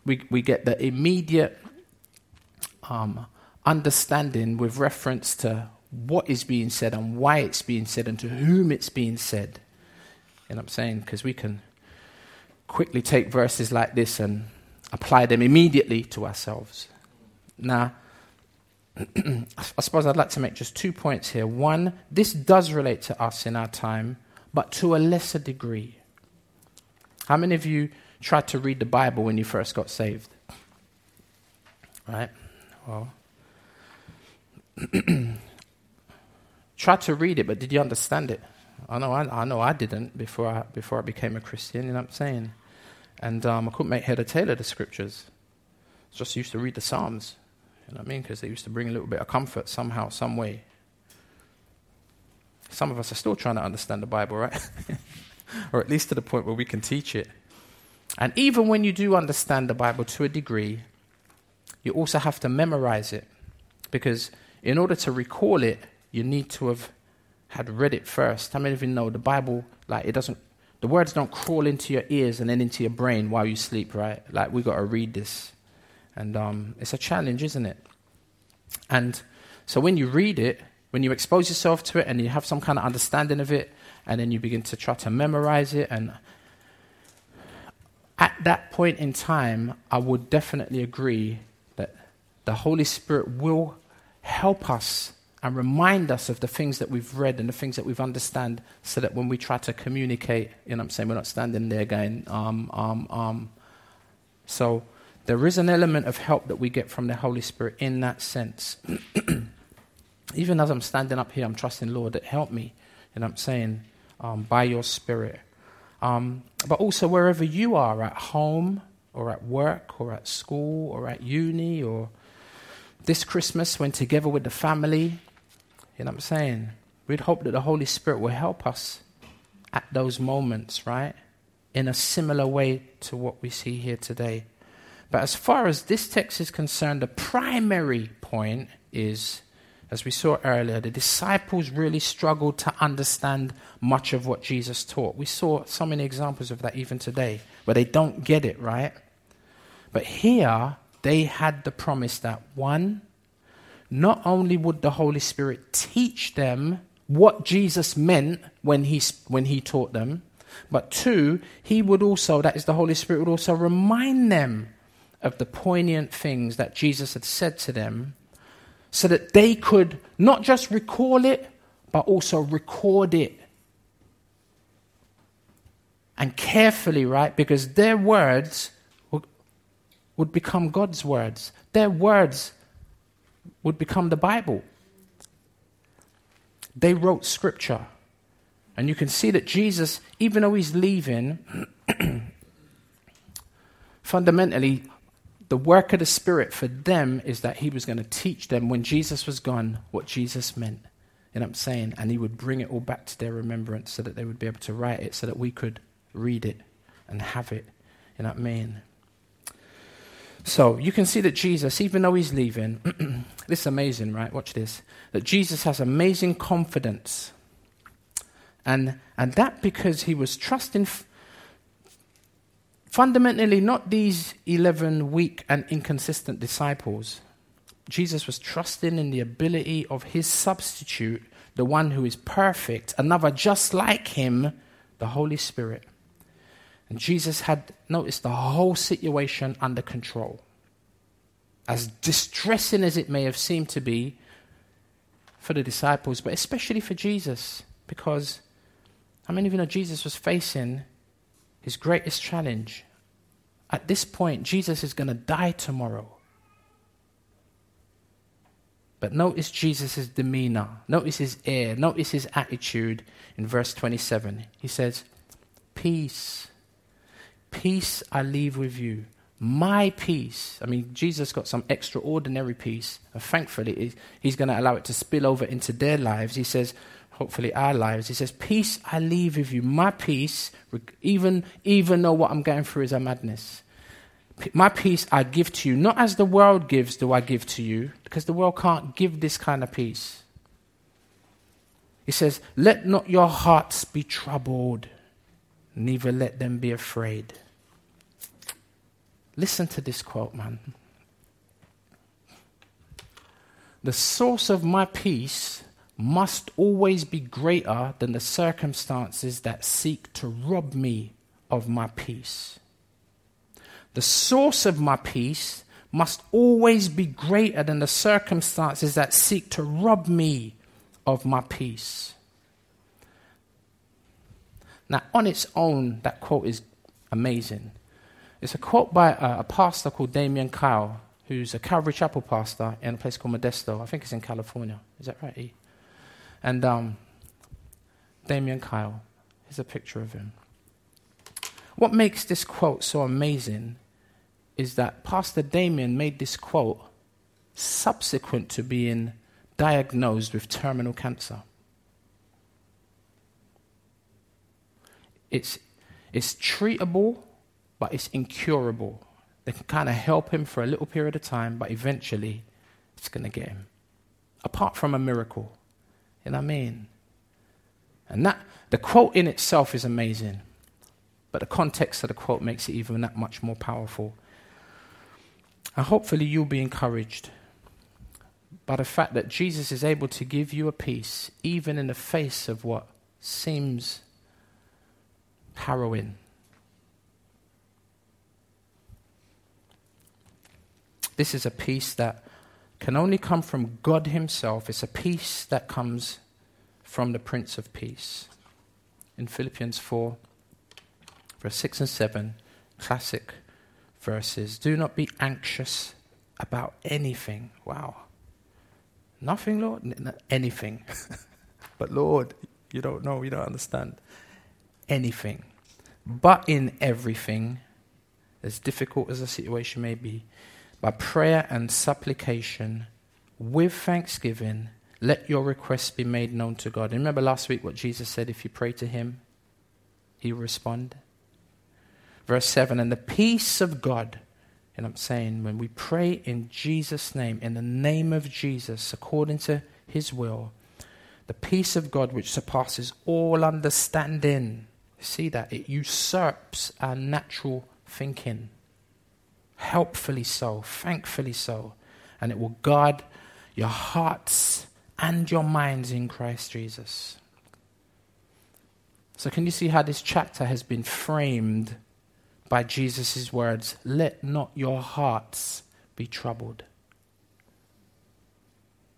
we, we get the immediate um, understanding with reference to what is being said and why it's being said and to whom it's being said. You know what I'm saying? Because we can quickly take verses like this and apply them immediately to ourselves. Now, *clears throat* I suppose I'd like to make just two points here. One, this does relate to us in our time, but to a lesser degree. How many of you tried to read the Bible when you first got saved? Right? *clears throat* Well, try to read it, but did you understand it? I know I, I know I didn't before I, before I became a Christian, you know what I'm saying? And um, I couldn't make head or tail of the scriptures. Just used to read the Psalms, you know what I mean? Because they used to bring a little bit of comfort somehow, some way. Some of us are still trying to understand the Bible, right? *laughs* or at least to the point where we can teach it. And even when you do understand the Bible to a degree, you also have to memorize it. Because in order to recall it, you need to have had read it first. How many of you know the Bible, like, it doesn't, the words don't crawl into your ears and then into your brain while you sleep, right? Like, we got to read this. And um, it's a challenge, isn't it? And so when you read it, when you expose yourself to it and you have some kind of understanding of it, and then you begin to try to memorize it, and at that point in time, I would definitely agree the Holy Spirit will help us and remind us of the things that we've read and the things that we've understand so that when we try to communicate, you know I'm saying, we're not standing there going, um, um, um. So there is an element of help that we get from the Holy Spirit in that sense. *clears throat* Even as I'm standing up here, I'm trusting, Lord, that help me, you know I'm saying, um, by your Spirit. Um, but also wherever you are, at home or at work or at school or at uni or this Christmas when together with the family, you know what I'm saying? We'd hope that the Holy Spirit will help us at those moments, right? In a similar way to what we see here today. But as far as this text is concerned, the primary point is, as we saw earlier, the disciples really struggled to understand much of what Jesus taught. We saw so many examples of that even today, where they don't get it, right? But here, they had the promise that one, not only would the Holy Spirit teach them what Jesus meant when he, when he taught them, but two, he would also, that is, the Holy Spirit would also remind them of the poignant things that Jesus had said to them so that they could not just recall it, but also record it. And carefully, right? Because their words would, become God's words. Their words would become the Bible. They wrote scripture. And you can see that Jesus, even though he's leaving, *clears throat* fundamentally, the work of the Spirit for them is that he was going to teach them when Jesus was gone what Jesus meant. You know what I'm saying? And he would bring it all back to their remembrance so that they would be able to write it so that we could read it and have it. You know what I mean? So you can see that Jesus, even though he's leaving, *clears throat* this is amazing, right? Watch this. That Jesus has amazing confidence. And, and that because he was trusting f- fundamentally not these 11 weak and inconsistent disciples. Jesus was trusting in the ability of his substitute, the one who is perfect, another just like him, the Holy Spirit. And Jesus had, noticed the whole situation under control. As distressing as it may have seemed to be for the disciples, but especially for Jesus, because how many of you know Jesus was facing his greatest challenge? At this point, Jesus is going to die tomorrow. But notice Jesus' demeanor, notice his air, notice his attitude in verse 27. He says, Peace Peace I leave with you. My peace. I mean, Jesus got some extraordinary peace. And thankfully, he's going to allow it to spill over into their lives. He says, hopefully our lives. He says, Peace I leave with you. My peace, even, even though what I'm going through is a madness. My peace I give to you. Not as the world gives, do I give to you, because the world can't give this kind of peace. He says, Let not your hearts be troubled neither let them be afraid. Listen to this quote, man. The source of my peace must always be greater than the circumstances that seek to rob me of my peace. The source of my peace must always be greater than the circumstances that seek to rob me of my peace. Now, on its own, that quote is amazing. It's a quote by a, a pastor called Damian Kyle, who's a Calvary Chapel pastor in a place called Modesto. I think it's in California. Is that right, E? And um, Damian Kyle. Here's a picture of him. What makes this quote so amazing is that Pastor Damian made this quote subsequent to being diagnosed with terminal cancer. It's, it's treatable, but it's incurable. They can kind of help him for a little period of time, but eventually it's going to get him. Apart from a miracle. You know what I mean? And that, the quote in itself is amazing, but the context of the quote makes it even that much more powerful. And hopefully you'll be encouraged by the fact that Jesus is able to give you a peace, even in the face of what seems harrowing. This is a peace that can only come from God Himself. It's a peace that comes from the Prince of Peace. In Philippians 4, verse 6 and 7, classic verses Do not be anxious about anything. Wow. Nothing, Lord? Anything. *laughs* but Lord, you don't know, you don't understand. Anything. But in everything, as difficult as the situation may be, by prayer and supplication, with thanksgiving, let your requests be made known to God. And remember last week what Jesus said if you pray to Him, He will respond? Verse 7 And the peace of God, and I'm saying when we pray in Jesus' name, in the name of Jesus, according to His will, the peace of God which surpasses all understanding, see that? It usurps our natural thinking helpfully so, thankfully so, and it will guard your hearts and your minds in Christ Jesus. So, can you see how this chapter has been framed by Jesus' words? Let not your hearts be troubled.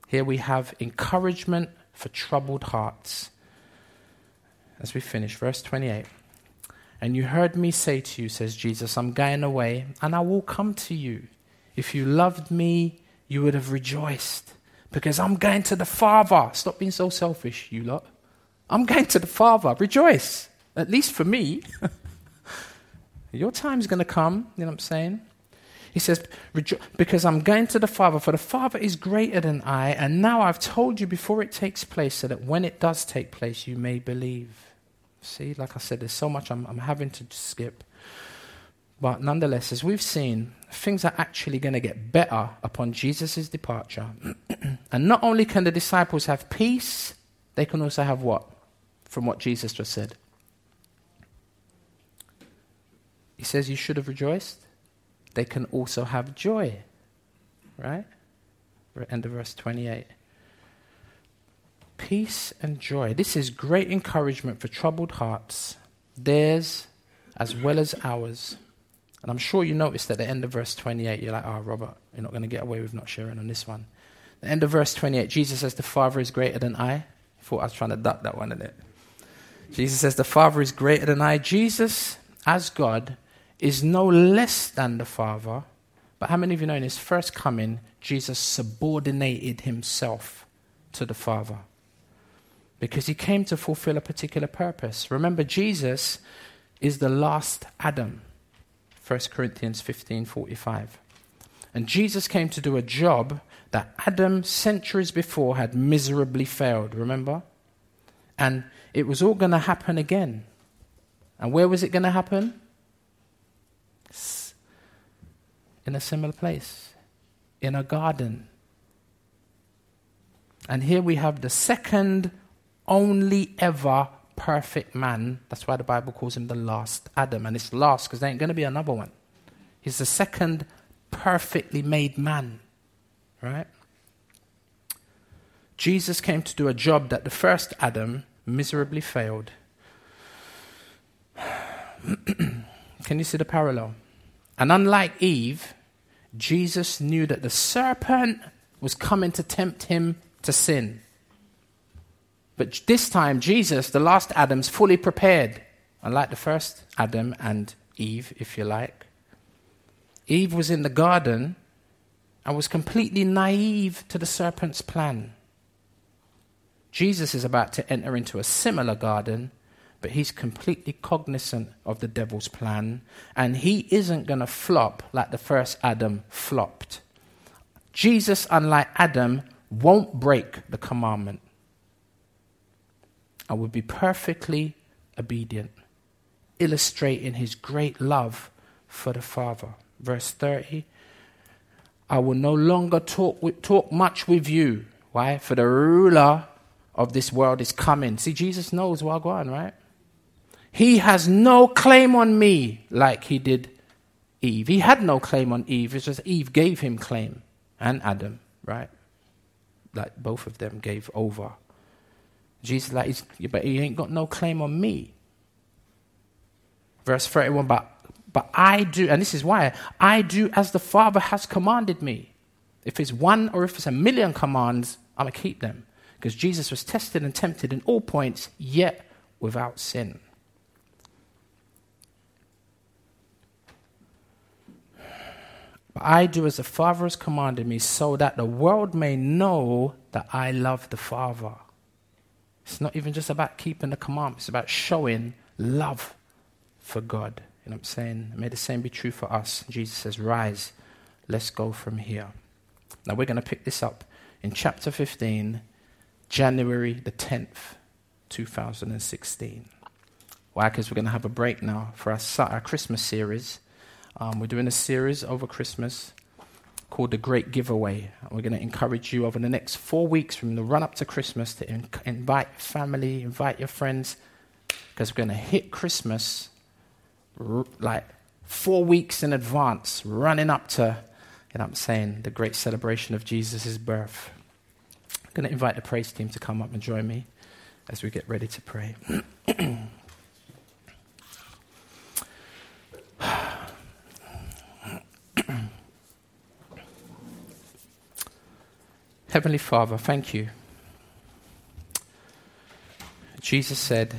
Here we have encouragement for troubled hearts. As we finish, verse 28. And you heard me say to you, says Jesus, I'm going away, and I will come to you. If you loved me, you would have rejoiced, because I'm going to the Father. Stop being so selfish, you lot. I'm going to the Father. Rejoice, at least for me. *laughs* Your time's going to come, you know what I'm saying? He says, Because I'm going to the Father, for the Father is greater than I, and now I've told you before it takes place, so that when it does take place, you may believe. See, like I said, there's so much I'm, I'm having to skip. But nonetheless, as we've seen, things are actually going to get better upon Jesus' departure. *clears throat* and not only can the disciples have peace, they can also have what? From what Jesus just said. He says you should have rejoiced. They can also have joy. Right? End of verse 28 peace and joy. This is great encouragement for troubled hearts, theirs as well as ours. And I'm sure you noticed at the end of verse 28, you're like, oh, Robert, you're not going to get away with not sharing on this one. The end of verse 28, Jesus says, The Father is greater than I. I thought I was trying to duck that one, in it? Jesus says, The Father is greater than I. Jesus, as God, is no less than the Father. But how many of you know in his first coming, Jesus subordinated himself to the Father? Because he came to fulfill a particular purpose. Remember, Jesus is the last Adam. 1 Corinthians 15:45. And Jesus came to do a job that Adam centuries before had miserably failed, remember? And it was all going to happen again. And where was it going to happen? In a similar place, in a garden. And here we have the second only ever perfect man. That's why the Bible calls him the last Adam. And it's last because there ain't going to be another one. He's the second perfectly made man. Right? Jesus came to do a job that the first Adam miserably failed. *clears throat* Can you see the parallel? And unlike Eve, Jesus knew that the serpent was coming to tempt him to sin. But this time, Jesus, the last Adam's fully prepared, unlike the first Adam and Eve, if you like. Eve was in the garden and was completely naive to the serpent's plan. Jesus is about to enter into a similar garden, but he's completely cognizant of the devil's plan, and he isn't going to flop like the first Adam flopped. Jesus, unlike Adam, won't break the commandment and will be perfectly obedient, illustrating his great love for the Father. Verse 30 I will no longer talk, with, talk much with you. Why? For the ruler of this world is coming. See, Jesus knows what going, right? He has no claim on me like he did Eve. He had no claim on Eve. It's just Eve gave him claim, and Adam, right? Like both of them gave over. Jesus, like, but he ain't got no claim on me. Verse 31, but, but I do, and this is why, I do as the Father has commanded me. If it's one or if it's a million commands, I'm going to keep them because Jesus was tested and tempted in all points, yet without sin. But I do as the Father has commanded me, so that the world may know that I love the Father. It's not even just about keeping the commandments, it's about showing love for God. You know what I'm saying? May the same be true for us. Jesus says, Rise, let's go from here. Now we're going to pick this up in chapter 15 January the 10th, 2016. Why? Because we're going to have a break now for our, our Christmas series. Um, we're doing a series over Christmas called The Great Giveaway. We're going to encourage you over the next four weeks from the run up to Christmas to in- invite family, invite your friends, because we're going to hit Christmas r- like four weeks in advance, running up to, you know I'm saying, the great celebration of Jesus' birth. I'm going to invite the praise team to come up and join me as we get ready to pray. *clears throat* *clears throat* Heavenly Father, thank you. Jesus said,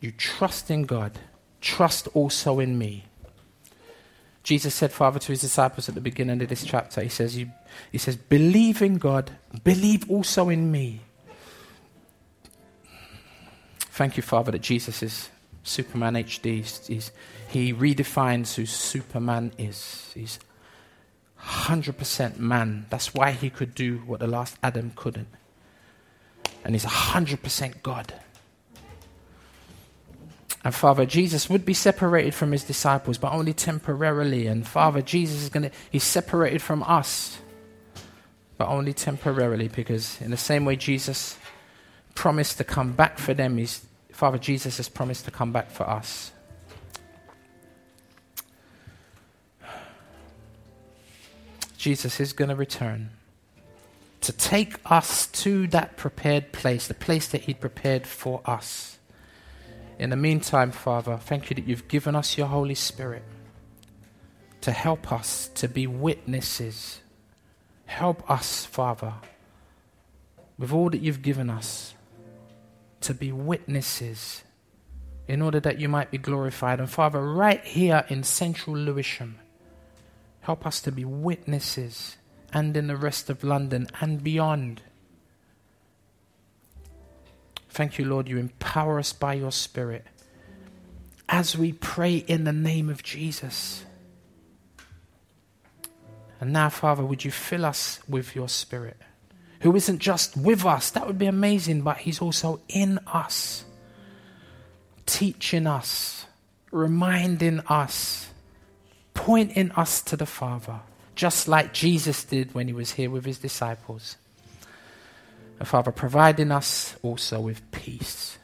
You trust in God, trust also in me. Jesus said, Father, to his disciples at the beginning of this chapter, He says, you, he says Believe in God, believe also in me. Thank you, Father, that Jesus is Superman HD. He's, he redefines who Superman is. He's 100% man. That's why he could do what the last Adam couldn't. And he's 100% God. And Father, Jesus would be separated from his disciples, but only temporarily. And Father, Jesus is going to, he's separated from us, but only temporarily, because in the same way Jesus promised to come back for them, he's, Father, Jesus has promised to come back for us. Jesus is going to return to take us to that prepared place, the place that He'd prepared for us. In the meantime, Father, thank you that you've given us your Holy Spirit to help us to be witnesses. Help us, Father, with all that you've given us, to be witnesses in order that you might be glorified. And Father, right here in central Lewisham, help us to be witnesses and in the rest of London and beyond. Thank you, Lord, you empower us by your Spirit. As we pray in the name of Jesus. And now, Father, would you fill us with your Spirit, who isn't just with us, that would be amazing, but He's also in us, teaching us, reminding us, pointing us to the Father, just like Jesus did when He was here with His disciples. And Father, providing us also with peace,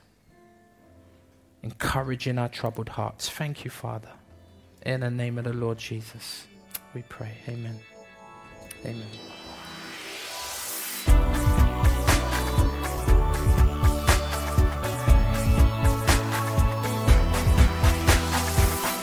encouraging our troubled hearts. Thank you, Father. In the name of the Lord Jesus, we pray. Amen. Amen.